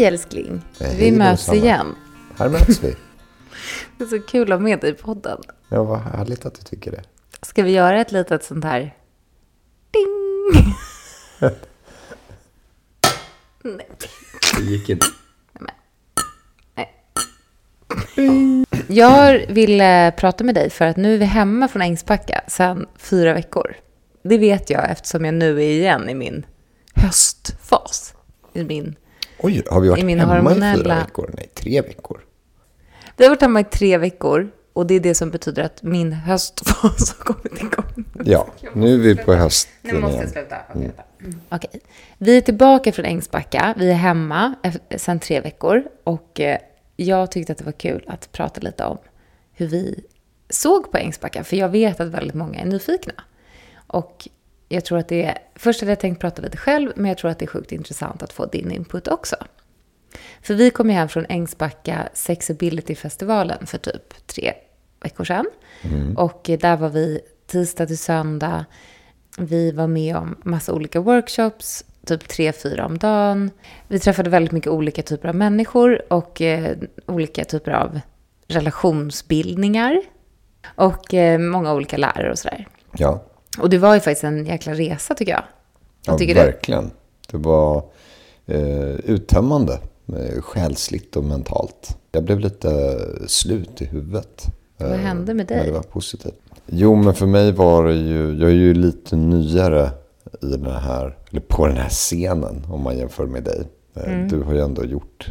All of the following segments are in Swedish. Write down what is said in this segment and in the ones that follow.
Hej älskling! Eh, Vi hej, möts Rosanna. igen. Här möts vi. Det är så kul att ha med dig i podden. Ja, vad härligt att du tycker det. Ska vi göra ett litet sånt här... Ding! Nej. Det gick inte. Jag ville prata med dig för att nu är vi hemma från Ängsbacka sedan fyra veckor. Det vet jag eftersom jag nu är igen i min höstfas. I min... Oj, har vi varit I min hemma i hormonella- fyra veckor? Nej, tre veckor. Vi har varit hemma i tre veckor och det är det som betyder att min höstfas har kommit igång. Ja, nu är vi på hösten Nu måste jag sluta. Okej. Mm. Okej. Vi är tillbaka från Ängsbacka. Vi är hemma ef- sedan tre veckor. Och eh, jag tyckte att det var kul att prata lite om hur vi såg på Ängsbacka. För jag vet att väldigt många är nyfikna. Och jag tror att det är... Först hade jag tänkt prata lite själv, men jag tror att det är sjukt intressant att få din input också. För vi kom ju hem från Ängsbacka Sexability-festivalen för typ tre veckor sedan. Och eh, där var vi tisdag till söndag. Vi var med om massa olika workshops, typ tre, fyra om dagen. Vi träffade väldigt mycket olika typer av människor och eh, olika typer av relationsbildningar. Och eh, många olika lärare och sådär. Ja, Och det var ju faktiskt en jäkla resa tycker jag. ja Vad tycker du? verkligen. Det var eh, uttömmande, eh, själsligt och mentalt. Jag blev lite slut i huvudet. Vad Eh, hände med Men det dig? var positivt. Jo, men för mig var det ju, jag är ju lite nyare i den här, eller på den här scenen om man jämför med dig. Eh, Mm. Du har ju ändå gjort,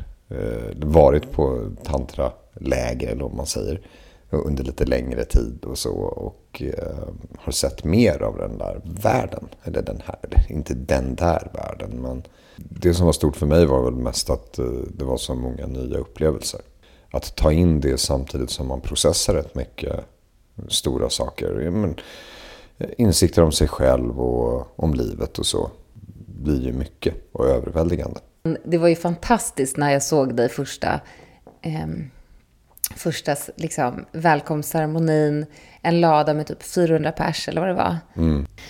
varit på tantraläger eller vad man säger under lite längre tid och så och eh, har sett mer av den där världen. Eller den här, eller inte den där världen men det som var stort för mig var väl mest att eh, det var så många nya upplevelser. Att ta in det samtidigt som man processar rätt mycket stora saker. Men, eh, insikter om sig själv och om livet och så blir ju mycket och överväldigande. Det var ju fantastiskt när jag såg dig första, eh första liksom, välkomstceremonin. En lada med typ 400 pers eller vad det var.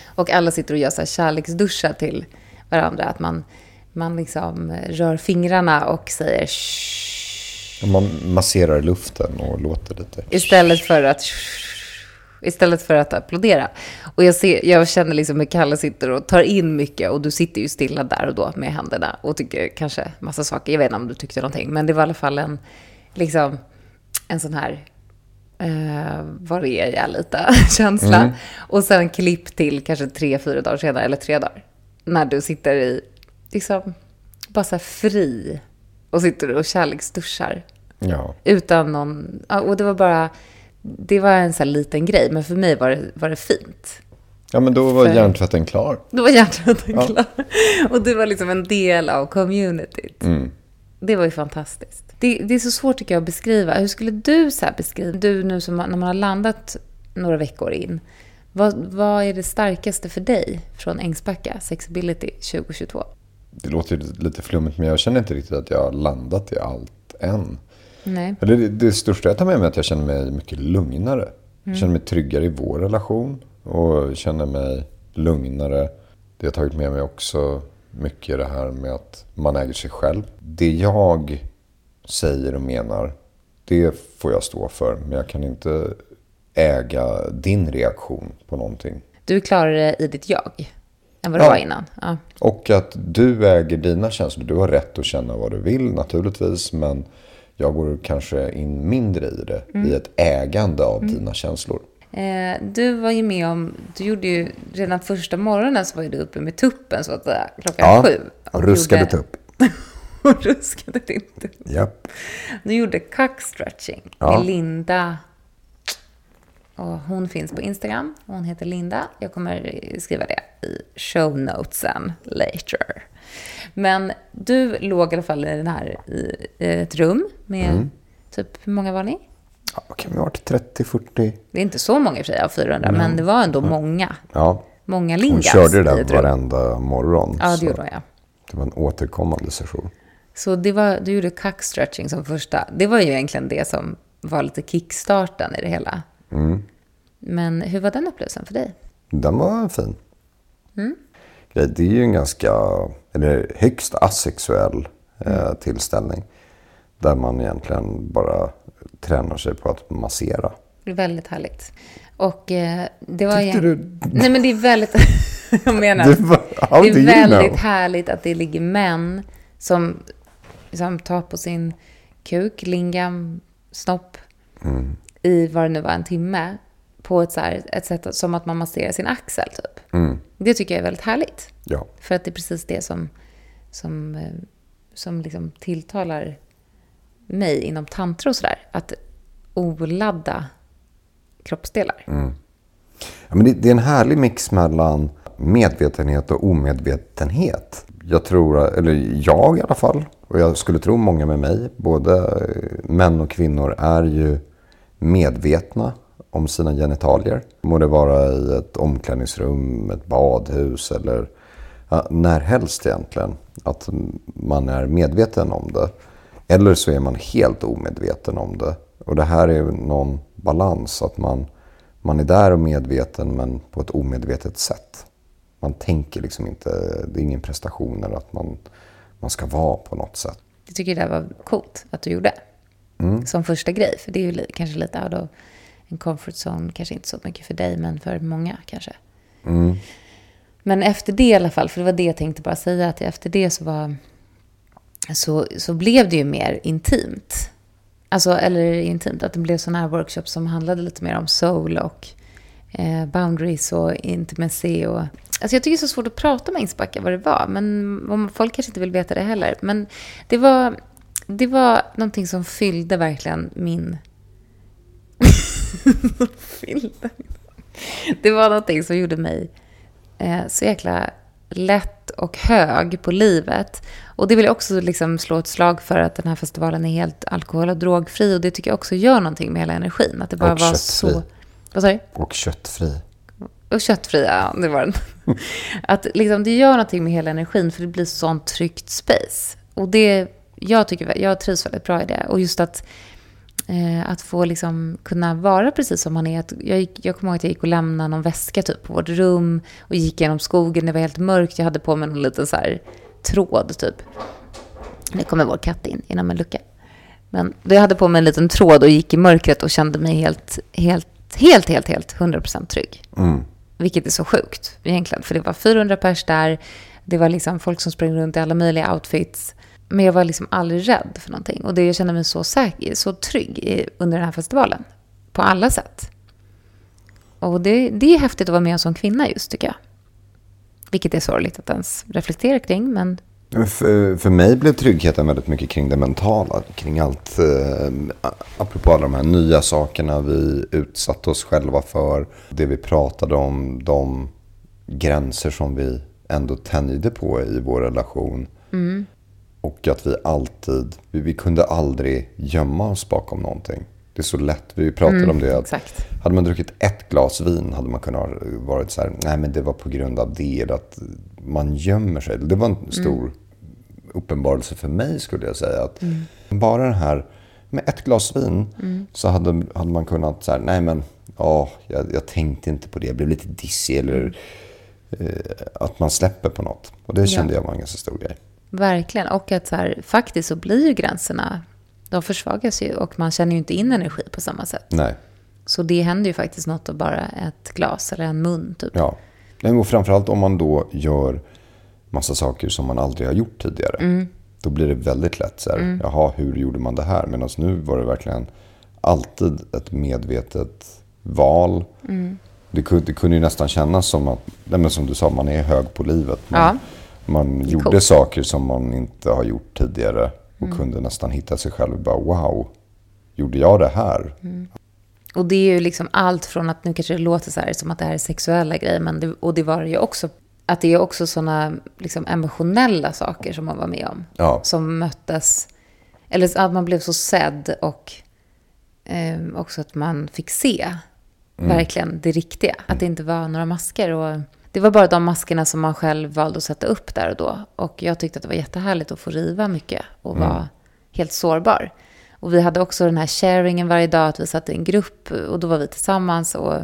Och alla sitter och gör så här kärleksduschar till varandra. Att man, man liksom rör fingrarna och säger shh. Man masserar luften och låter lite. Istället för att Istället för att applådera. Och jag, ser, jag känner liksom hur Kalle sitter och tar in mycket och du sitter ju stilla där och då med händerna och tycker kanske massa saker. Jag vet inte om du tyckte någonting, men det var i alla fall en, liksom, en sån här eh, var är jag lite känsla. Och sen klipp till kanske tre, fyra dagar senare, eller tre dagar. När du sitter i, liksom, bara så här fri och sitter och kärleksduschar. Ja, Utan någon... Och det var bara... Det var en sån här liten grej, men för mig var det, var det fint. ja men då var För- hjärntvätten klar. Då var hjärtat Ja. klar. Och det var liksom en del av communityt. Mm. Det var ju fantastiskt. Det, det är så svårt tycker jag att beskriva. Hur skulle du så här beskriva, du nu som, när man har landat några veckor in, vad, vad är det starkaste för dig från Ängsbacka Sexability 2022? Det låter lite flummigt men jag känner inte riktigt att jag har landat i allt än. Nej. Eller det, det största jag tar med mig är att jag känner mig mycket lugnare. Jag känner mig tryggare i vår relation och känner mig lugnare. Det har tagit med mig också mycket det här med att man äger sig själv. Det jag säger och menar, det får jag stå för. Men jag kan inte äga din reaktion på någonting. Du är klarare i ditt jag än vad du Ja. var innan. Ja. Och att du äger dina känslor. Du har rätt att känna vad du vill naturligtvis. Men jag går kanske in mindre i det. I ett ägande av dina känslor. Eh, du var ju med om, du gjorde ju redan första morgonen så var du uppe med tuppen så att säga, klockan sju. och ruskade gjorde- tupp. och ruskade din tupp. Japp. Du gjorde cockstretching Ja. med Linda. Och hon finns på Instagram. Hon heter Linda. Jag kommer skriva det i show notesen later. Men du låg i alla fall i den här i ett rum med Mm. typ, hur många var ni? Ja, kan vi ha varit? 30-40? Det är inte så många i och för sig av 400, men det var ändå många. Ja. Många Hon lingas körde det där varenda morgon. Ja, det gjorde hon ja. det var en återkommande session. Så det var, du gjorde cockstretching som första. Det var ju egentligen det som var lite kickstarten i det hela. Mm. Men hur var den upplevelsen för dig? Den var fin. Mm. Det är ju en ganska, eller högst asexuell eh, tillställning. Där man egentligen bara tränar sig på att massera. Det är väldigt härligt. Och eh, det var... Tyckte ju... du- Nej, men det är väldigt... jag menar... Det var- det är väldigt know? härligt att det ligger män som, som tar på sin kuk, lingam, snopp Mm. i vad det nu var, en timme. På ett, så här, ett sätt som att man masserar sin axel, typ. Mm. Det tycker jag är väldigt härligt. Ja. För att det är precis det som, som, eh, som liksom tilltalar mig inom tantra och sådär. Att oladda kroppsdelar. Ja, men det, det är en härlig mix mellan medvetenhet och omedvetenhet. Jag tror, eller jag i alla fall, och jag skulle tro många med mig, både eh, män och kvinnor är ju medvetna om sina genitalier. Må det vara i ett omklädningsrum, ett badhus eller ja, när helst egentligen. Att man är medveten om det. Eller så är man helt omedveten om det. Och det här är någon balans. Att man, man är där och medveten men på ett omedvetet sätt. Man tänker liksom inte, det är ingen prestation eller att man, man ska vara på något sätt. Jag tycker det var coolt att du gjorde. Som första grej. För det är ju kanske lite out of en comfort zone. Kanske inte så mycket för dig, men för många kanske. Men efter det i alla fall, för det var det jag tänkte bara säga. Att efter det så var... Så, så blev det ju mer intimt. Alltså, eller intimt, att det blev sådana här workshops som handlade lite mer om soul och eh, boundaries och intimacy. Och, alltså jag tycker det är så svårt att prata med Ängsbacka vad det var, men folk kanske inte vill veta det heller. Men det var, det var någonting som fyllde verkligen min... fyllde? Det var någonting som gjorde mig eh, så jäkla lätt och hög på livet. Och det vill jag också liksom slå ett slag för att den här festivalen är helt alkohol och drogfri. Och det tycker jag också gör någonting med hela energin. Att det bara Och var köttfri. så... Vad sa du? Och köttfri. Och köttfria, det var den. Att liksom, det gör någonting med hela energin för det blir sånt tryggt space. Och det, jag, tycker, jag trivs väldigt bra i det. Och just att, eh, att få liksom kunna vara precis som man är. Att jag, gick, jag kommer ihåg att jag gick och lämnade någon väska typ på vårt rum och gick genom skogen. Det var helt mörkt. Jag hade på mig någon liten så här tråd typ. Nu kommer vår katt in genom en lucka. Men jag hade på mig en liten tråd och gick i mörkret och kände mig helt, helt, helt, helt, helt 100% trygg. Vilket är så sjukt egentligen. För det var 400 pers där. Det var liksom folk som sprang runt i alla möjliga outfits. Men jag var liksom aldrig rädd för någonting. Och det, jag kände mig så säker, så trygg i, under den här festivalen. På alla sätt. Och det, det är häftigt att vara med som kvinna just, tycker jag. Vilket är sorgligt att ens reflektera kring, men för, för mig blev tryggheten väldigt mycket kring det mentala. Kring allt, eh, apropå alla de här nya sakerna vi utsatte oss själva för. Det vi pratade om, de gränser som vi ändå tänjde på i vår relation. Och att vi alltid, vi, vi kunde aldrig gömma oss bakom någonting. Det är så lätt, vi pratade om det. Att exakt. Hade man druckit ett glas vin hade man kunnat varit så här, nej men det var på grund av det. Att man gömmer sig. Det var en stor uppenbarelse för mig skulle jag säga. Att Bara det här, med ett glas vin så hade, hade man kunnat så här, nej men, ja, jag, jag tänkte inte på det. Jag blev lite dissig eller eh, att man släpper på något. Och det kände jag var en ganska stor grej. Verkligen. Och att så här, faktiskt så blir ju gränserna, de försvagas ju och man känner ju inte in energi på samma sätt. Nej, Så det händer ju faktiskt något av bara ett glas eller en mun typ. ja. Och framförallt om man då gör massa saker som man aldrig har gjort tidigare. Då blir det väldigt lätt så här, jaha, hur gjorde man det här? Medan nu var det verkligen alltid ett medvetet val. Det, kunde, det kunde ju nästan kännas som att, nej, men som du sa, man är hög på livet. Man, Ja. man gjorde coolt. saker som man inte har gjort tidigare. Och kunde nästan hitta sig själv och bara, wow, gjorde jag det här? Och det är ju liksom allt från att nu kanske det låter så här som att det här är sexuella grejer, men det, och det var det ju också. Att det är också sådana liksom emotionella saker som man var med om. Ja. Som möttes, eller att man blev så sedd och eh, också att man fick se verkligen det riktiga. Att det inte var några masker. Och det var bara de maskerna som man själv valde att sätta upp där och då. Och jag tyckte att det var jättehärligt att få riva mycket och vara helt sårbar. Och vi hade också den här sharingen varje dag, att vi satt i en grupp och då var vi tillsammans och,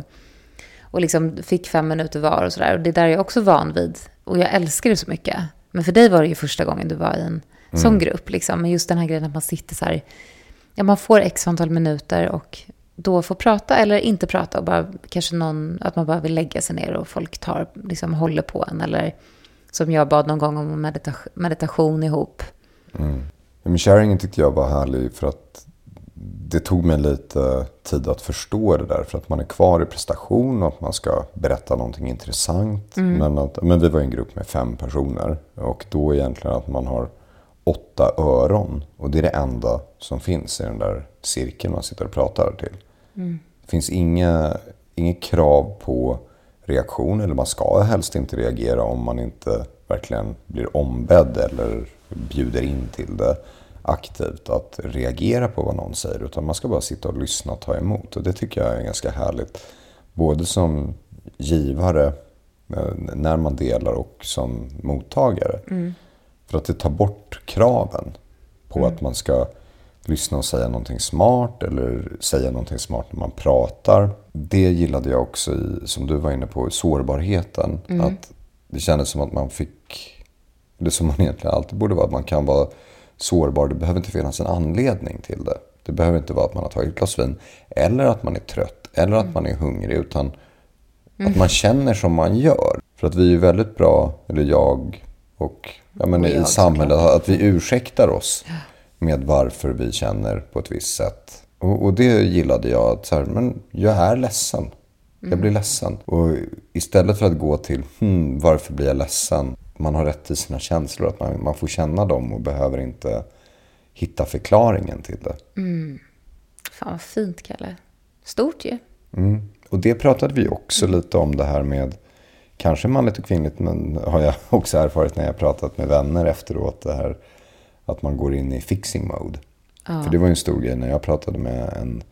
och liksom fick fem minuter var och sådär. Och det där är jag också van vid. Och jag älskar det så mycket. Men för dig var det ju första gången du var i en som grupp. Liksom. Men just den här grejen att man sitter så här, ja man får x antal minuter och då får prata eller inte prata och bara kanske någon, att man bara vill lägga sig ner och folk tar, liksom håller på en eller som jag bad någon gång om medita meditation ihop. Mm. Men sharingen tyckte jag var härlig för att det tog mig lite tid att förstå det där. För att man är kvar i prestation och att man ska berätta någonting intressant. Mm. Men, att, men vi var en grupp med fem personer. Och då egentligen att man har åtta öron. Och det är det enda som finns i den där cirkeln man sitter och pratar till. Mm. Det finns inga, inga krav på reaktion. Eller man ska helst inte reagera om man inte verkligen blir ombedd eller bjuder in till det aktivt att reagera på vad någon säger. Utan man ska bara sitta och lyssna och ta emot. Och det tycker jag är ganska härligt. Både som givare eh, när man delar och som mottagare. Mm. För att det tar bort kraven på mm. att man ska lyssna och säga någonting smart eller säga någonting smart när man pratar. Det gillade jag också i, som du var inne på, sårbarheten. Mm. Att det kändes som att man fick, det som man egentligen alltid borde vara, att man kan vara sårbar. Det behöver inte finnas en anledning till det. Det behöver inte vara att man har tagit ett glas vin eller att man är trött eller att mm. man är hungrig utan mm. att man känner som man gör. För att vi är väldigt bra, eller jag och ja, men och i samhället, att vi ursäktar oss med varför vi känner på ett visst sätt. Och, och det gillade jag. Att så här, men jag är ledsen. Jag blir mm. ledsen. Och istället för att gå till hmm, varför blir jag ledsen? Man har rätt till sina känslor. Att man, man får känna dem och behöver inte hitta förklaringen till det. Mm. Fan vad fint, Kalle. Stort ju. Mm. Och det pratade vi också lite om det här med kanske manligt och kvinnligt, men har jag också erfarit när jag pratat med vänner efteråt. Det här att man går in i fixing mode. Ja. För det var ju en stor grej när jag pratade med en,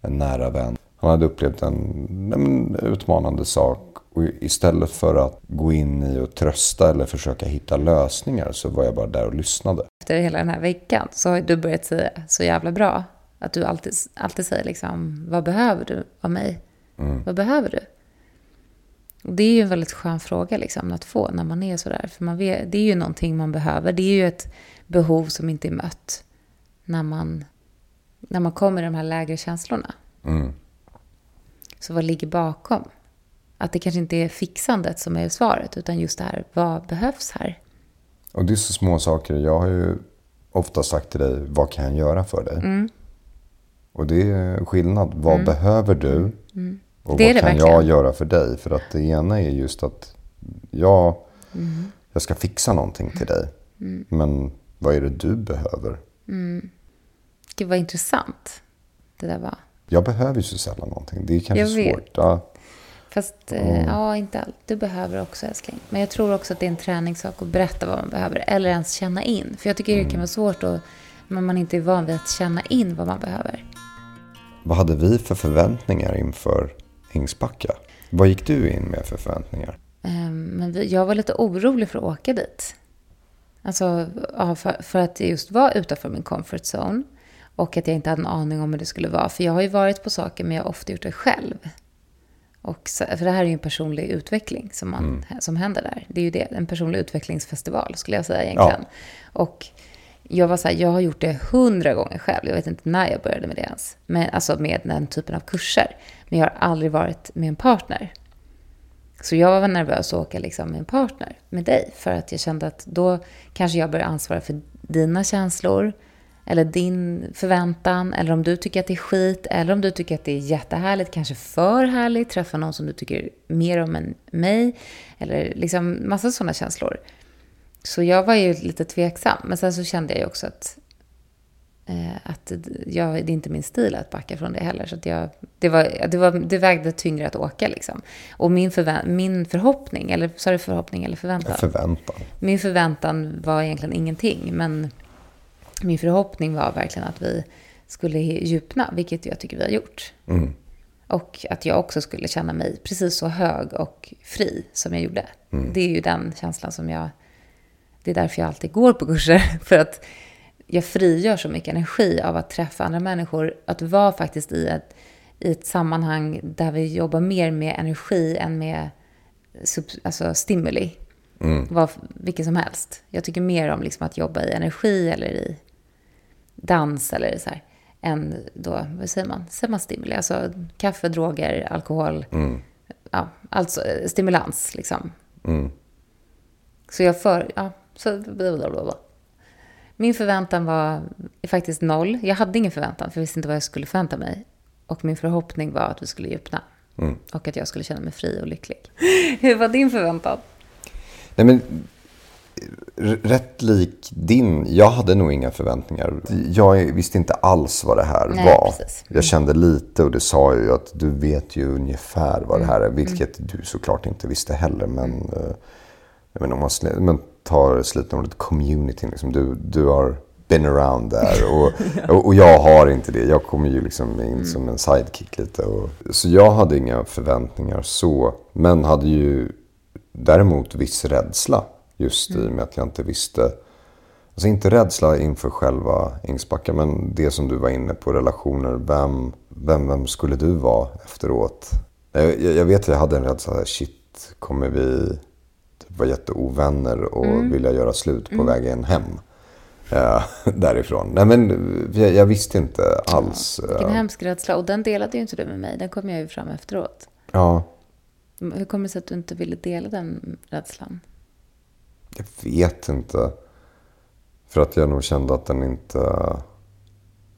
en nära vän. Han hade upplevt en, en utmanande sak. Och istället för att gå in i och trösta eller försöka hitta lösningar så var jag bara där och lyssnade. Efter hela den här veckan så har du börjat säga så jävla bra. Att du alltid, alltid säger liksom, vad behöver du av mig? Mm. Vad behöver du? Och det är ju en väldigt skön fråga liksom, att få när man är sådär. För man vet, det är ju någonting man behöver. Det är ju ett behov som inte är mött när man, när man kommer i de här lägre känslorna. Mm. Så vad ligger bakom? Att det kanske inte är fixandet som är svaret, utan just det här, vad behövs här? Och det är så små saker. Jag har ju ofta sagt till dig, vad kan jag göra för dig? Mm. Och det är skillnad. Vad mm. behöver du? Mm. Och det vad kan verkligen. jag göra för dig? För att det ena är just att jag, mm. jag ska fixa någonting till dig. Mm. Men vad är det du behöver? Mm. Gud vad intressant det där var. Jag behöver ju så sällan någonting. Det är kanske jag svårt. Ja. Fast mm. ja, inte allt. Du behöver också älskling. Men jag tror också att det är en träningssak att berätta vad man behöver. Eller ens känna in. För jag tycker mm. det kan vara svårt att, när man inte är van vid att känna in vad man behöver. Vad hade vi för förväntningar inför Ängsbacka? Vad gick du in med för förväntningar? Um, men jag var lite orolig för att åka dit. Alltså för, för, att just vara utanför min comfort zone. Och att jag inte hade en aning om hur det skulle vara. För jag har ju varit på saker men jag har ofta gjort det själv. Och så, för det här är ju en personlig utveckling som, man, mm. som händer där. Det är ju det, en personlig utvecklingsfestival skulle jag säga egentligen. Ja. Och jag var så här, jag har gjort det hundra gånger själv. Jag vet inte när jag började med det ens. Men, alltså med den typen av kurser. Men jag har aldrig varit med en partner. Så jag var nervös att åka liksom med en partner, med dig. För att jag kände att då kanske jag börjar ansvara för dina känslor. Eller din förväntan. Eller om du tycker att det är skit. Eller om du tycker att det är jättehärligt, kanske för härligt. Träffa någon som du tycker mer om än mig. Eller liksom massa sådana känslor. Så jag var ju lite tveksam. Men sen så kände jag ju också att att jag, det är inte min stil att backa från det heller. Så jag, det, var, det, var, det vägde tyngre att åka. Liksom. Och min, förvä- min förhoppning, eller sa du förhoppning eller förväntan? Förväntan. Min förväntan var egentligen ingenting. Men min förhoppning var verkligen att vi skulle djupna, vilket jag tycker vi har gjort. Mm. Och att jag också skulle känna mig precis så hög och fri som jag gjorde. Mm. Det är ju den känslan som jag... Det är därför jag alltid går på kurser. För att jag frigör så mycket energi av att träffa andra människor. Att vara faktiskt i ett, i ett sammanhang där vi jobbar mer med energi än med alltså stimuli. Mm. Var, vilken som helst. Jag tycker mer om liksom att jobba i energi eller i dans eller så här. Än då, vad säger man? Säger man stimuli? Alltså kaffe, droger, alkohol. Mm. Ja, alltså stimulans liksom. Mm. Så jag för, ja, så blablabla. Min förväntan var faktiskt noll. Jag hade ingen förväntan, för jag visste inte vad jag skulle förvänta mig. Och min förhoppning var att vi skulle djupna. Mm. Och att jag skulle känna mig fri och lycklig. Hur var din förväntan? Nej, men, rätt lik din. Jag hade nog inga förväntningar. Jag visste inte alls vad det här Nej, var. Precis. Jag kände lite och det sa ju att du vet ju ungefär vad det här är. Mm. Vilket mm. du såklart inte visste heller. Men, mm. Eh, jag om man, man tar slutnordet community. Liksom, du, du har been around där. Och, och, och, jag har inte det. Jag kommer ju liksom in mm. som en sidekick lite. Och, så jag hade inga förväntningar så. Men hade ju däremot viss rädsla. Just mm. i och med att jag inte visste. Alltså inte rädsla inför själva Ängsbacka. Men det som du var inne på, relationer. Vem, vem, vem skulle du vara efteråt? Jag, jag vet att jag hade en rädsla. Shit, kommer vi vara jätteovänner och mm. vilja göra slut på mm. vägen hem? äh, därifrån. Nej, men jag, jag visste inte alls. Ja, vilken hemsk rädsla. Och den delade ju inte du med mig. Den kom jag ju fram efteråt. Ja. Hur kommer det sig att du inte ville dela den rädslan? Jag vet inte. För att jag nog kände att den inte...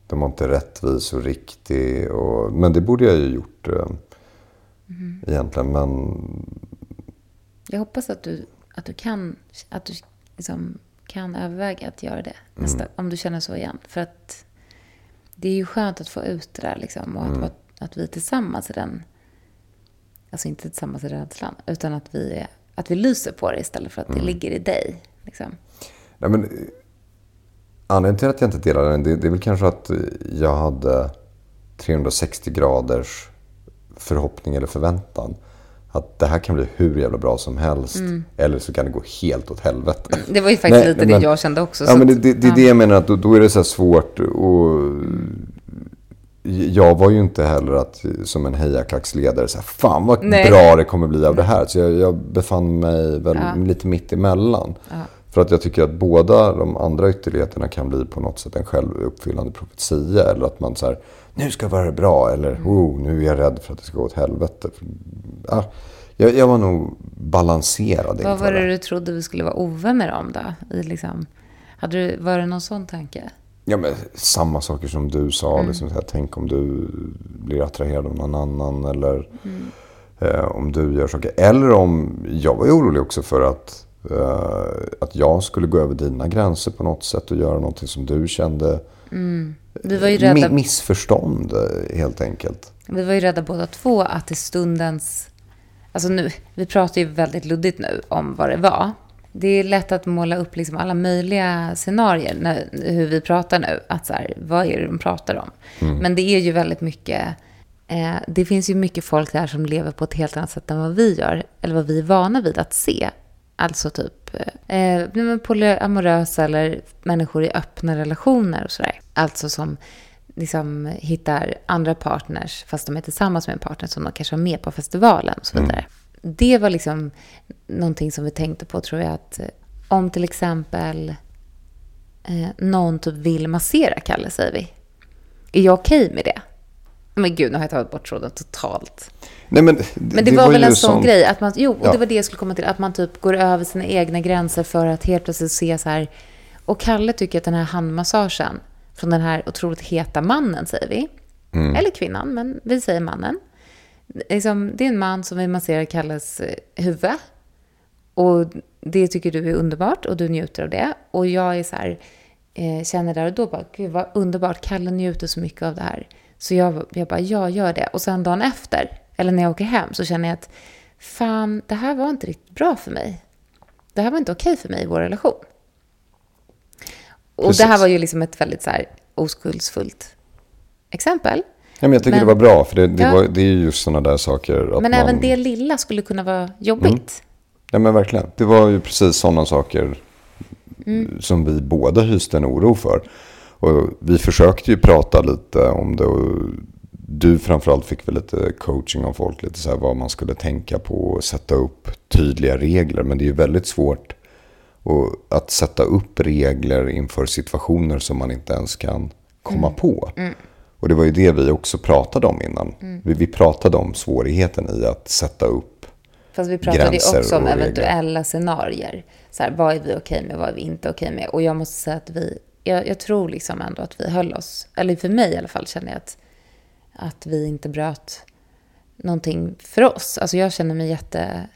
Den var inte rättvis och riktig. Och, men det borde jag ju gjort eh, mm. egentligen. Men... Jag hoppas att du, att du kan... Att du liksom kan överväga att göra det nästa, mm. om du känner så igen. För att det är ju skönt att få ut det där liksom, och mm. att, att vi tillsammans i den, alltså inte tillsammans i rädslan, utan att vi, att vi lyser på det istället för att mm. det ligger i dig. Liksom. Nej, men, anledningen till att jag inte delar den, det, det är väl kanske att jag hade 360 graders förhoppning eller förväntan att det här kan bli hur jävla bra som helst. Mm. Eller så kan det gå helt åt helvete. Det var ju faktiskt Nej, lite men, det jag kände också. Ja, men det, det, det är ja. det jag menar. Att då, då är det så svårt. Och, jag var ju inte heller att, som en hejaklacksledare, så här, fan vad Nej. bra det kommer bli av det här. Så jag, jag befann mig väl ja. lite mitt emellan. Ja. För att jag tycker att båda de andra ytterligheterna kan bli på något sätt en självuppfyllande profetia. Eller att man så här, nu ska det vara bra. Eller, mm. oh, nu är jag rädd för att det ska gå åt helvete. Ja, jag, jag var nog balanserad Vad var det du trodde vi skulle vara ovänner om då? I liksom, hade du, var det någon sån tanke? Ja, men samma saker som du sa. Mm. Liksom, här, tänk om du blir attraherad av någon annan. Eller mm. eh, om du gör saker. Eller om, jag var ju orolig också för att, att jag skulle gå över dina gränser på något sätt och göra någonting som du kände Mm. Vi var ju rädda... Missförstånd eh, helt enkelt. Vi var ju rädda båda två att i stundens... Alltså nu, vi pratar ju väldigt luddigt nu om vad det var. Det är lätt att måla upp liksom alla möjliga scenarier, när, hur vi pratar nu. Att så här, vad är det de pratar om? Mm. Men det är ju väldigt mycket... Eh, det finns ju mycket folk där som lever på ett helt annat sätt än vad vi gör. Eller vad vi är vana vid att se. Alltså typ eh, polyamorösa eller människor i öppna relationer och sådär. Alltså som liksom hittar andra partners fast de är tillsammans med en partner som de kanske har med på festivalen och så vidare. Mm. Det var liksom någonting som vi tänkte på tror jag att eh, om till exempel eh, någon typ vill massera Kalle säger vi. Är jag okej okay med det? Men gud, nu har jag tagit bort tråden totalt. Nej, men, men det, det var, var väl en sån som... grej, att man, jo, ja. det var det jag skulle komma till, att man typ går över sina egna gränser för att helt plötsligt se så här, och Kalle tycker att den här handmassagen från den här otroligt heta mannen, säger vi, mm. eller kvinnan, men vi säger mannen, liksom, det är en man som vill massera Kalles eh, huvud, och det tycker du är underbart och du njuter av det, och jag är så här, eh, känner där och då bara, gud vad underbart, Kalle njuter så mycket av det här. Så jag, jag bara, ja, gör det. Och sen dagen efter, eller när jag åker hem, så känner jag att fan, det här var inte riktigt bra för mig. Det här var inte okej för mig i vår relation. Och det här var ju liksom ett väldigt så här oskuldsfullt exempel. Ja, men jag tycker men, det var bra, för det, det, ja. var, det är just sådana där saker. men man, även det lilla skulle kunna vara jobbigt. Mm. Ja, men verkligen. Det var ju precis sådana saker mm. som vi båda hyste en oro för. Och vi försökte ju prata lite om det och du framförallt fick väl lite coaching av folk, lite så här vad man skulle tänka på och sätta upp tydliga regler. Men det är ju väldigt svårt att sätta upp regler inför situationer som man inte ens kan komma mm. på. Mm. Och det var ju det vi också pratade om innan. Mm. Vi, vi, pratade om svårigheten i att sätta upp Fast vi pratade ju också om eventuella scenarier. Så här, vad är vi okej med, vad är vi inte okej med? Och jag måste säga att vi, jag, jag, tror liksom ändå att vi höll oss, eller för mig i alla fall känner jag att, att vi inte bröt någonting för oss. Alltså jag känner mig jätte,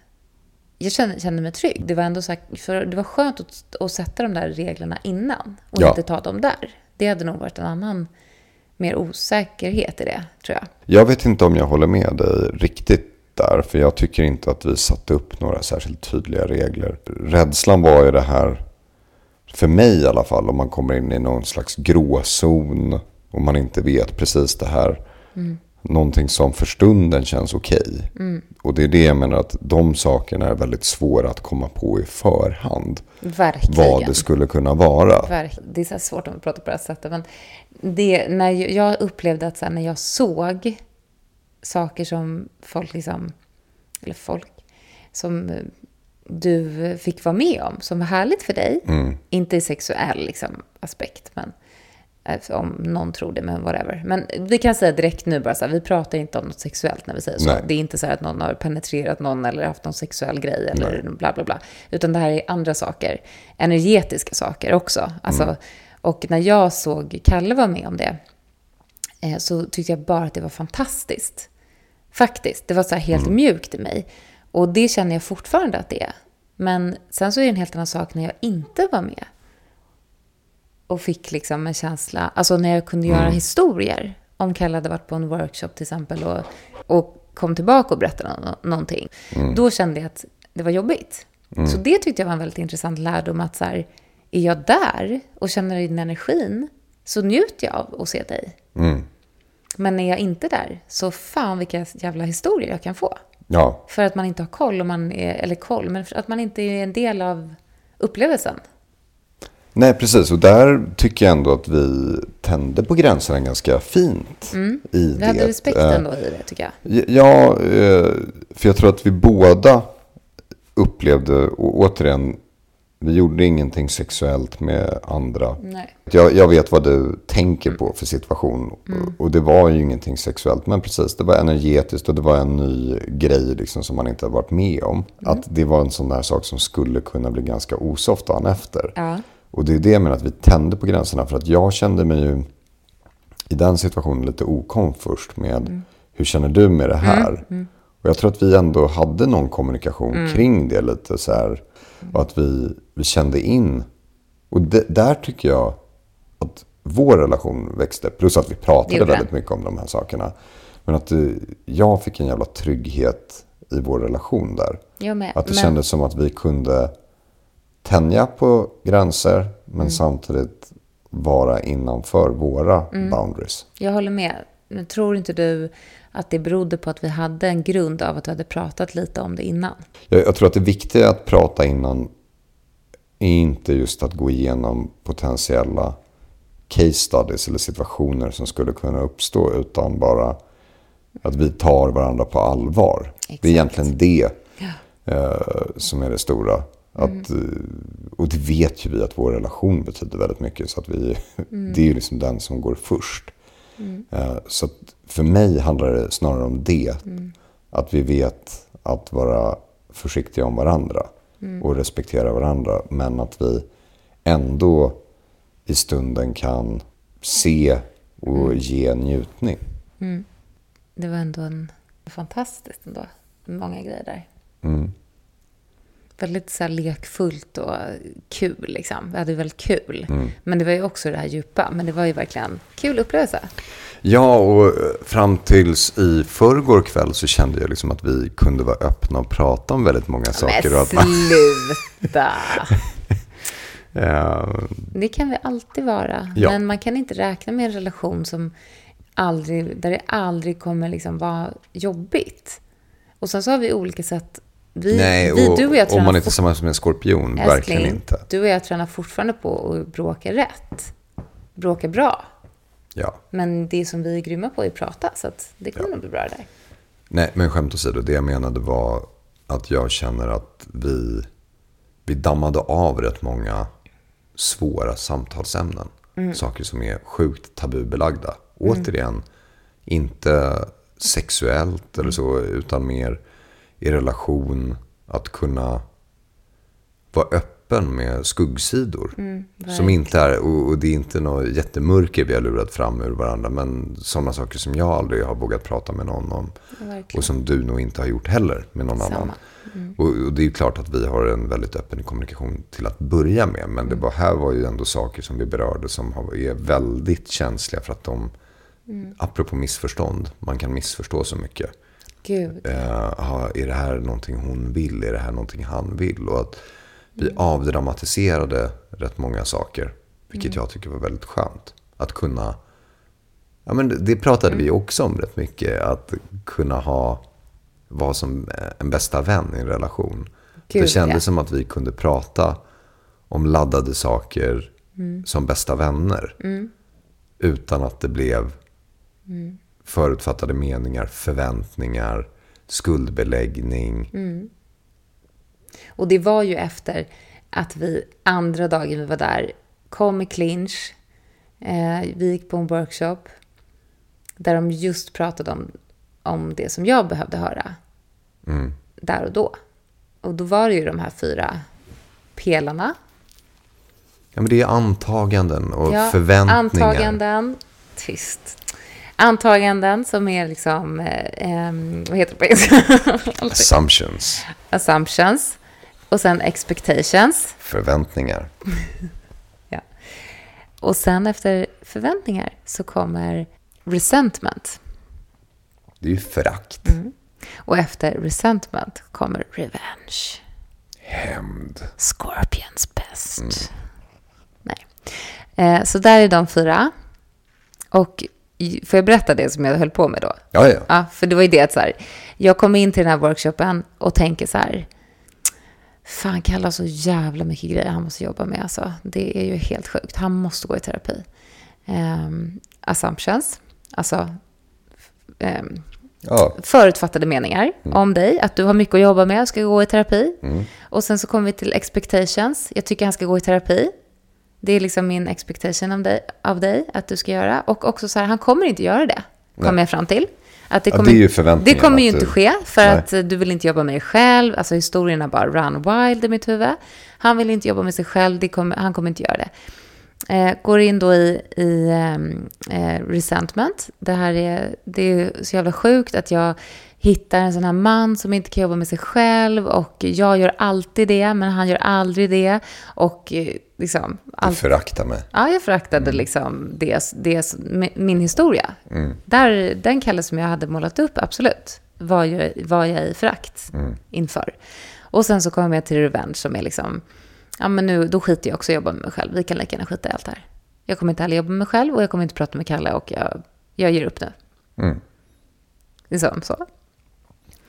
jag kände, kände mig trygg. Det var ändå så här, för det var skönt att, att sätta de där reglerna innan och ja. inte ta dem där. Det hade nog varit en annan mer osäkerhet i det, tror jag. Jag vet inte om jag håller med dig riktigt där. För jag tycker inte att vi satte upp några särskilt tydliga regler. Rädslan var ju det här, för mig i alla fall, om man kommer in i någon slags gråzon och man inte vet precis det här. Mm. Någonting som för stunden känns okej. Okay. Mm. Och det är det jag menar att de sakerna är väldigt svåra att komma på i förhand. Verkligen. Vad det skulle kunna vara. Verkligen. Det är så svårt om vi pratar på det här sättet. Men det, när jag upplevde att här, när jag såg saker som folk liksom, eller folk, som du fick vara med om, som var härligt för dig. Mm. Inte i sexuell liksom, aspekt, men eh, om någon tror det, men whatever. Men vi kan säga direkt nu bara så här, vi pratar inte om något sexuellt när vi säger så. Nej. Det är inte så att någon har penetrerat någon eller haft någon sexuell grej eller Nej. bla bla bla. Utan det här är andra saker, energetiska saker också. Alltså, mm. Och när jag såg Kalle vara med om det, eh, så tyckte jag bara att det var fantastiskt. Faktiskt. Det var så helt mm. mjukt i mig. Och det känner jag fortfarande att det är. Men sen så är det en helt annan sak när jag inte var med. Och fick liksom en känsla, alltså när jag kunde göra mm. historier. Om Kalle hade varit på en workshop till exempel och, och kom tillbaka och berättade någonting. Mm. Då kände jag att det var jobbigt. Mm. Så det tyckte jag var en väldigt intressant lärdom att så här, är jag där och känner den energin så njuter jag av att se dig. Mm. Men är jag inte där, så fan vilka jävla historier jag kan få. Ja. För att man inte har koll, man är, eller koll, men att man inte är en del av upplevelsen. Nej, precis. Och där tycker jag ändå att vi tände på gränserna ganska fint. Mm. I vi det. hade respekt ändå i det, tycker jag. Ja, eh, för jag tror att vi båda upplevde, och återigen, vi gjorde ingenting sexuellt med andra. Nej. Jag, jag vet vad du tänker på för situation. Mm. Och det var ju ingenting sexuellt. Men precis, det var energetiskt och det var en ny grej liksom som man inte har varit med om. Mm. Att det var en sån där sak som skulle kunna bli ganska osoft dagen efter. Ja. Och det är det med att vi tände på gränserna. För att jag kände mig ju i den situationen lite okom först med mm. hur känner du med det här? Mm. Mm. Och jag tror att vi ändå hade någon kommunikation mm. kring det lite så här. Och att vi, vi kände in. Och det, där tycker jag att vår relation växte. Plus att vi pratade väldigt mycket om de här sakerna. Men att det, jag fick en jävla trygghet i vår relation där. Med, att det men... kändes som att vi kunde tänja på gränser. Men mm. samtidigt vara innanför våra mm. boundaries. Jag håller med. Men tror inte du att det berodde på att vi hade en grund av att vi hade pratat lite om det innan? Jag, jag tror att det viktiga att prata innan är inte just att gå igenom potentiella case studies eller situationer som skulle kunna uppstå utan bara att vi tar varandra på allvar. Exakt. Det är egentligen det eh, som är det stora. Att, mm. Och det vet ju vi att vår relation betyder väldigt mycket. Så att vi, mm. det är ju liksom den som går först. Mm. Så för mig handlar det snarare om det. Mm. Att vi vet att vara försiktiga om varandra mm. och respektera varandra. Men att vi ändå i stunden kan se och mm. ge njutning. Mm. Det var ändå en fantastiskt ändå. Många grejer där. Väldigt så lekfullt och kul. Liksom. Vi hade väldigt kul. Mm. Men det var ju också det här djupa. Men det var ju verkligen kul upplevelse. Ja, och fram tills i förrgår kväll så kände jag liksom att vi kunde vara öppna och prata om väldigt många saker. Men sluta! ja. Det kan vi alltid vara. Ja. Men man kan inte räkna med en relation som aldrig, där det aldrig kommer liksom vara jobbigt. Och sen så har vi olika sätt vi, Nej, vi, du och jag om man inte är tillsammans med en skorpion, älskling, verkligen inte. Du och jag tränar fortfarande på att bråka rätt. Bråka bra. Ja. Men det som vi är grymma på är att prata, så att det kommer nog bli bra där. Nej, men skämt åsido. Det jag menade var att jag känner att vi, vi dammade av rätt många svåra samtalsämnen. Saker som är sjukt tabubelagda. Återigen, inte sexuellt eller så, utan mer i relation att kunna vara öppen med skuggsidor. som inte är, och, och det är inte något jättemörker vi har lurat fram ur varandra, men sådana saker som jag aldrig har vågat prata med någon om. Verkligen. Och som du nog inte har gjort heller med någon Samma. annan. Och, och det är ju klart att vi har en väldigt öppen kommunikation till att börja med. Men det var, här var ju ändå saker som vi berörde som har, är väldigt känsliga för att de, apropå missförstånd, man kan missförstå så mycket. Gud. Eh, är det här någonting hon vill? Är det här någonting han vill? Och att vi avdramatiserade rätt många saker. Vilket jag tycker var väldigt skönt. Att kunna... Ja, men det, pratade vi också om rätt mycket. Att kunna ha... Vara som en bästa vän i en relation. Gud, det kändes ja. som att vi kunde prata om laddade saker som bästa vänner. Utan att det blev förutfattade meningar, förväntningar, skuldbeläggning. Och det var ju efter att vi andra dagen vi var där kom i clinch. Eh, vi gick på en workshop där de just pratade om, om det som jag behövde höra där och då. Och då var det ju de här fyra pelarna. Ja, men det är antaganden och Ja, förväntningar. Antaganden. Tyst. Antaganden som är liksom, eh, vad heter det på engelska? Assumptions. Assumptions. Och sen expectations. Förväntningar. Ja. Och sen efter förväntningar så kommer resentment. Det är ju förakt. Och efter resentment kommer revenge. Hämnd. Scorpions best. Nej. Eh, så där är de fyra. Och får jag berätta det som jag höll på med då? Ja, ja. Ja, för det var ju det att så här, jag kom in till den här workshopen och tänker så här, fan Kalle har så jävla mycket grejer han måste jobba med alltså. Det är ju helt sjukt. Han måste gå i terapi. Um, assumptions, alltså ehm, ja. förutfattade meningar om dig, att du har mycket att jobba med och ska gå i terapi. Mm. Och sen så kommer vi till expectations. Jag tycker han ska gå i terapi. Det är liksom min expectation av dig, av dig att du ska göra. Och också så här, han kommer inte göra det, kommer jag fram till. Att det, Ja, kommer, det ju förväntningen det kommer ju inte ske, för Nej. att du vill inte jobba med dig själv. Alltså historierna bara run wild i mitt huvud. Han vill inte jobba med sig själv, det kommer, han kommer inte göra det. Eh, går in då i, i ehm, eh, resentment. Det här är, det är så jävla sjukt att jag hittar en sån här man som inte kan jobba med sig själv och jag gör alltid det, men han gör aldrig det. Och eh, liksom... Du Allt, föraktar mig. ja, jag föraktade liksom det, det, min historia. Där, den Kalle som jag hade målat upp, absolut, var, ju, var jag i förakt inför. Och sen så kom jag till revenge som är liksom, ja men nu, då skiter jag också i att jobba med mig själv. Vi kan lika gärna skita i allt det här. Jag kommer inte heller jobba med mig själv och jag kommer inte prata med Kalle och jag, jag ger upp nu. Mm. Liksom så.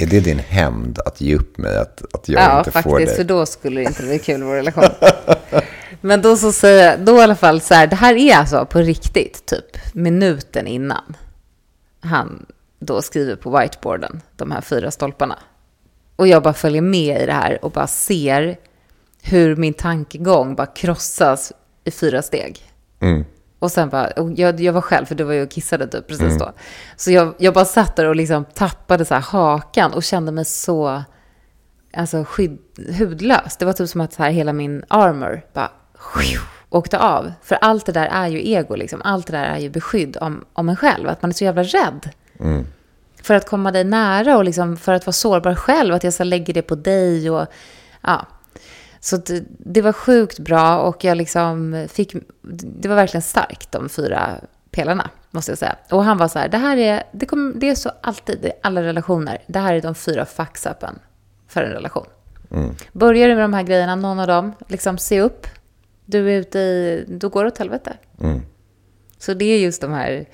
Är det din hämnd att ge upp mig? Att, att jag Ja, inte får faktiskt, dig? för då skulle det inte bli kul vår relation. Men då så säger jag, då i alla fall så här, det här är alltså på riktigt, typ minuten innan han då skriver på whiteboarden, de här fyra stolparna. Och jag bara följer med i det här och bara ser hur min tankegång bara krossas i fyra steg. Mm. Och sen bara, och jag, jag var själv, för det var jag och kissade typ precis då. Så jag, jag bara satt där och liksom tappade så här hakan och kände mig så alltså, skydd, hudlös. Det var typ som att så här, hela min armor bara åkte av. För allt det där är ju ego, liksom. allt det där är ju beskydd om, om en själv. Att man är så jävla rädd. För att komma dig nära och liksom, för att vara sårbar själv. Att jag så lägger det på dig och ja. Så det, det var sjukt bra och jag liksom fick, det var verkligen starkt de fyra pelarna, måste jag säga. Och han var så här, det här är, det, kommer, det är så alltid i alla relationer, det här är de fyra faxappen för en relation. Börjar du med de här grejerna, någon av dem, liksom se upp, du är ute i, då går det åt helvete. Så det är just de här,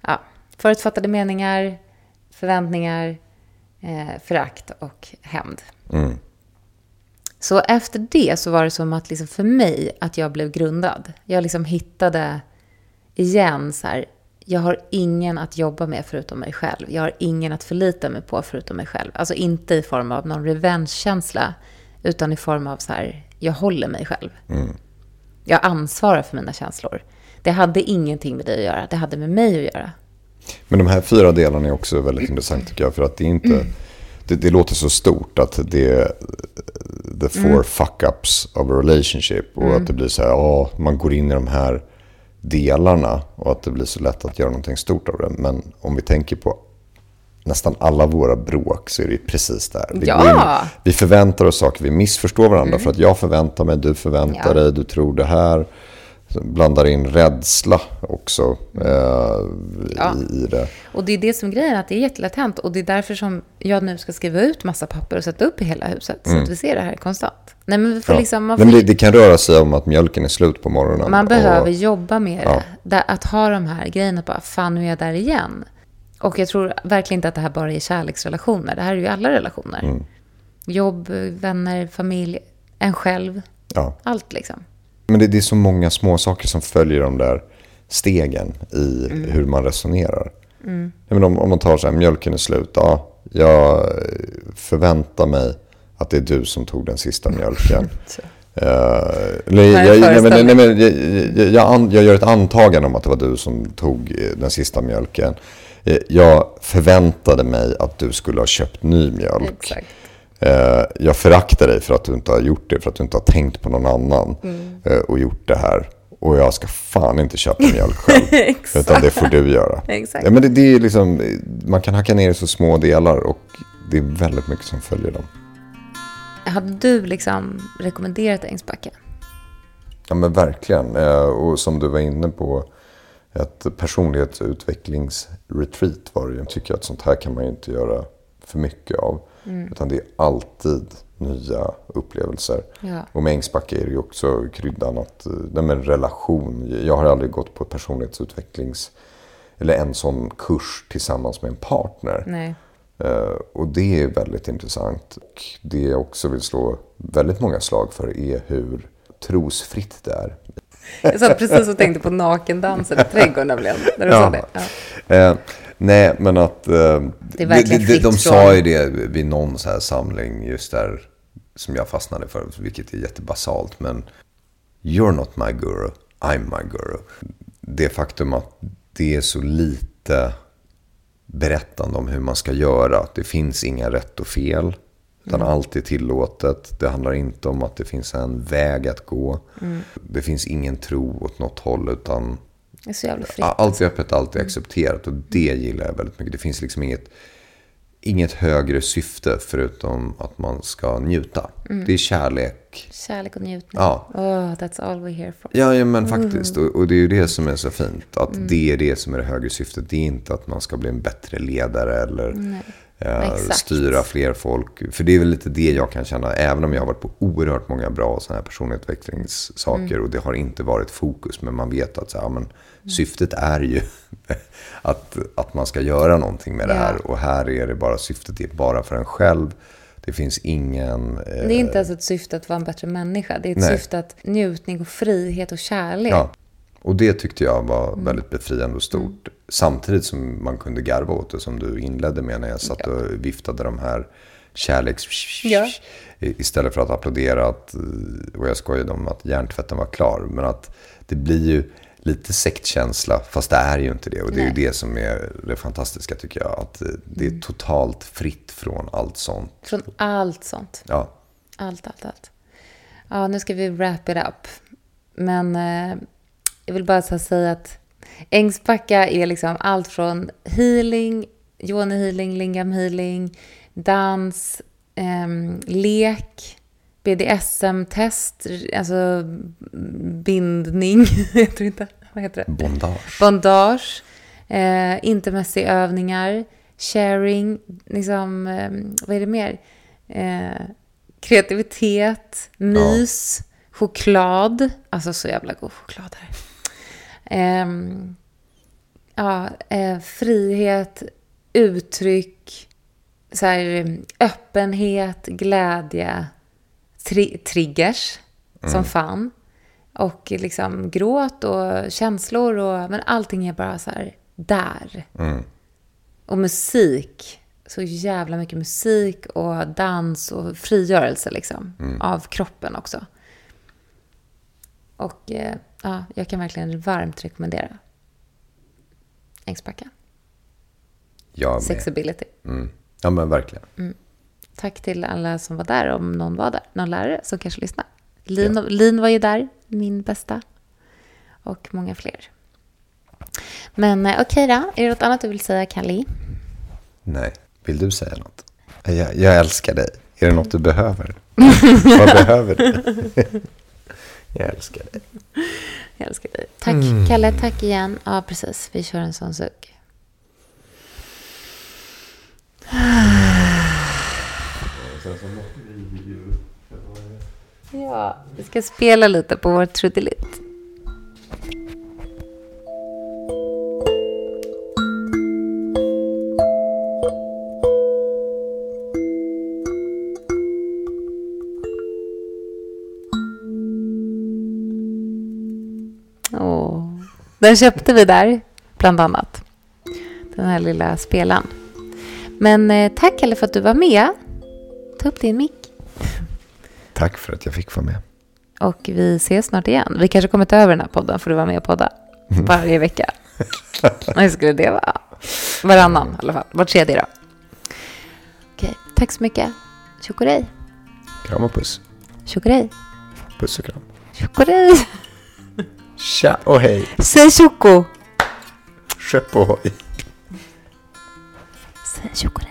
ja, förutfattade meningar, förväntningar, eh, förakt och hämnd. Så efter det så var det som att liksom för mig att jag blev grundad. Jag liksom hittade igen så här, jag har ingen att jobba med förutom mig själv. Jag har ingen att förlita mig på förutom mig själv. Alltså inte i form av någon revenge-känsla, utan i form av så här, jag håller mig själv. Mm. Jag ansvarar för mina känslor. Det hade ingenting med dig att göra, det hade med mig att göra. Men de här fyra delarna är också väldigt intressant tycker jag. För att det är inte... Det, det låter så stort att det är the four fuck-ups of a relationship. Och att det blir så här, ja, man går in i de här delarna. Och att det blir så lätt att göra någonting stort av det. Men om vi tänker på nästan alla våra bråk så är det precis där. Vi, Ja. in, vi förväntar oss saker, vi missförstår varandra. För att jag förväntar mig, du förväntar Ja. dig, du tror det här. Blandar in rädsla också eh, Ja. i, det. Och det är det som är grejen, att det är jättelätt hänt. Och det är därför som jag nu ska skriva ut massa papper och sätta upp i hela huset. Så att vi ser det här konstant. Nej, men vi får Mm. Ja. liksom, man, Nej, får, men det, det kan röra sig om att mjölken är slut på morgonen. man och- behöver jobba med Ja. det. Där, att ha de här grejerna, bara fan nu är jag där igen. Och jag tror verkligen inte att det här bara är kärleksrelationer. Det här är ju alla relationer. Mm. Jobb, vänner, familj, en själv. Ja. Allt liksom. Men det, det är så många små saker som följer de där stegen i Mm. hur man resonerar. Jag menar, om, om man tar så här, mjölken är slut. Ja, jag förväntar mig att det är du som tog den sista mjölken. Jag, men, men, gör ett antagande om att det var du som tog eh, den sista mjölken. Eh, Jag förväntade mig att du skulle ha köpt ny mjölk. Exakt. Eh, jag föraktar dig för att du inte har gjort det, för att du inte har tänkt på någon annan Mm. Eh, och gjort det här. Och jag ska fan inte köpa mjölk själv. Utan det får du göra. Exakt. Ja, men det, det är liksom, man kan hacka ner i så små delar och det är väldigt mycket som följer dem. Hade du liksom rekommenderat Ängsbacka? Ja men verkligen. Eh, Och som du var inne på, ett personlighetsutvecklingsretreat var det ju. Jag tycker att sånt här kan man ju inte göra för mycket av. Utan det är alltid nya upplevelser. Ja. Och med Ängsbacka är det ju också kryddan att, eh, nej men relation. Jag har aldrig gått på personlighetsutvecklings, eller en sån kurs tillsammans med en partner. Nej. Eh, och det är väldigt intressant. Och det jag också vill slå väldigt många slag för är hur trosfritt det är. Jag satt precis och tänkte på nakendansen i trädgården nämligen, när du Ja. sa det. Ja. Eh, nej, men att... Eh, Det är verkligen de, de från- sa ju det vid någon så här samling just där som jag fastnade för, vilket är jättebasalt. Men you're not my guru, I'm my guru. Det faktum att det är så lite berättande om hur man ska göra. Det finns inga rätt och fel. Utan allt är tillåtet. Det handlar inte om att det finns en väg att gå. Det finns ingen tro åt något håll. Utan är Allt är öppet, allt är accepterat och det gillar jag väldigt mycket. Det finns liksom inget, inget högre syfte förutom att man ska njuta. Det är kärlek. Kärlek och njutning. Ja. Oh, that's all we're here for. Ja, ja men faktiskt. Och, och det är ju det som är så fint. Att Mm. det är det som är det högre syftet. Det är inte att man ska bli en bättre ledare eller eh, styra fler folk. För det är väl lite det jag kan känna. Även om jag har varit på oerhört många bra sådana här. Mm. Och det har inte varit fokus. Men man vet att så här, men, syftet är ju att, att man ska göra någonting med det Ja. här. Och här är det bara syftet är bara för en själv. Det finns ingen... eh, Det är inte ens ett syfte att vara en bättre människa. Det är ett Nej. syfte att njutning och frihet och kärlek. Ja, och det tyckte jag var Mm. väldigt befriande och stort. Samtidigt som man kunde garva åt det som du inledde med när jag satt och viftade de här kärleks... Ja. Istället för att applådera att, och jag skojade om att hjärntvätten var klar. Men att det blir ju lite sektkänsla, fast det är ju inte det. Och det är ju det som är det fantastiska tycker jag. Att det är totalt fritt från allt sånt. Från allt sånt. Ja, Allt, allt, allt. Ja, nu ska vi wrap it up. Men eh, jag vill bara säga att Ängsbacka är liksom allt från healing, Yoni healing, lingam healing, dans, ehm, lek, BDSM-test, alltså bindning, tror inte, vad heter det? bondage. Bondage, eh, intermässiövningar, sharing, liksom, eh, vad är det mer? Eh, kreativitet, mys, choklad. Alltså så jävla god choklad här. Ehm, ja, eh, frihet, uttryck, så här, öppenhet, glädje, tri- triggers som fan. Och liksom gråt och känslor och, men allting är bara så här där. Och musik. Så jävla mycket musik och dans och frigörelse liksom. Av kroppen också. Och eh, ja, jag kan verkligen varmt rekommendera Ängsbacka. Jag med. Sexability. Mm. Ja, men verkligen. Tack till alla som var där, om någon var där. Någon lärare som kanske lyssnar. Lin, Lin var ju där, min bästa. Och många fler. Men eh, okej då, är det något annat du vill säga, Kalli? Nej. Vill du säga något? Jag, jag älskar dig. Är det något du behöver? Vad behöver du? jag älskar dig. Jag älskar dig. Tack, Kalle. Tack igen. Ja, precis. Vi kör en sån suck. Ja, vi ska spela lite på vår trudelutt. Den köpte vi där, bland annat. Den här lilla spelaren. Men eh, tack Kalle för att du var med. Ta upp din mick. Tack för att jag fick vara med. Och vi ses snart igen. Vi kanske kommer ta över den här podden för du var med och podda. Varje vecka. Hur skulle det vara? Varannan i alla fall. Var tredje då. Okej, tack så mycket. Tjokorej. Kram och puss. Tjokorej. Puss och kram. Tjokorej. Tja och hej. Säg tjoko. Skepp ohoj. Säg tjokorej.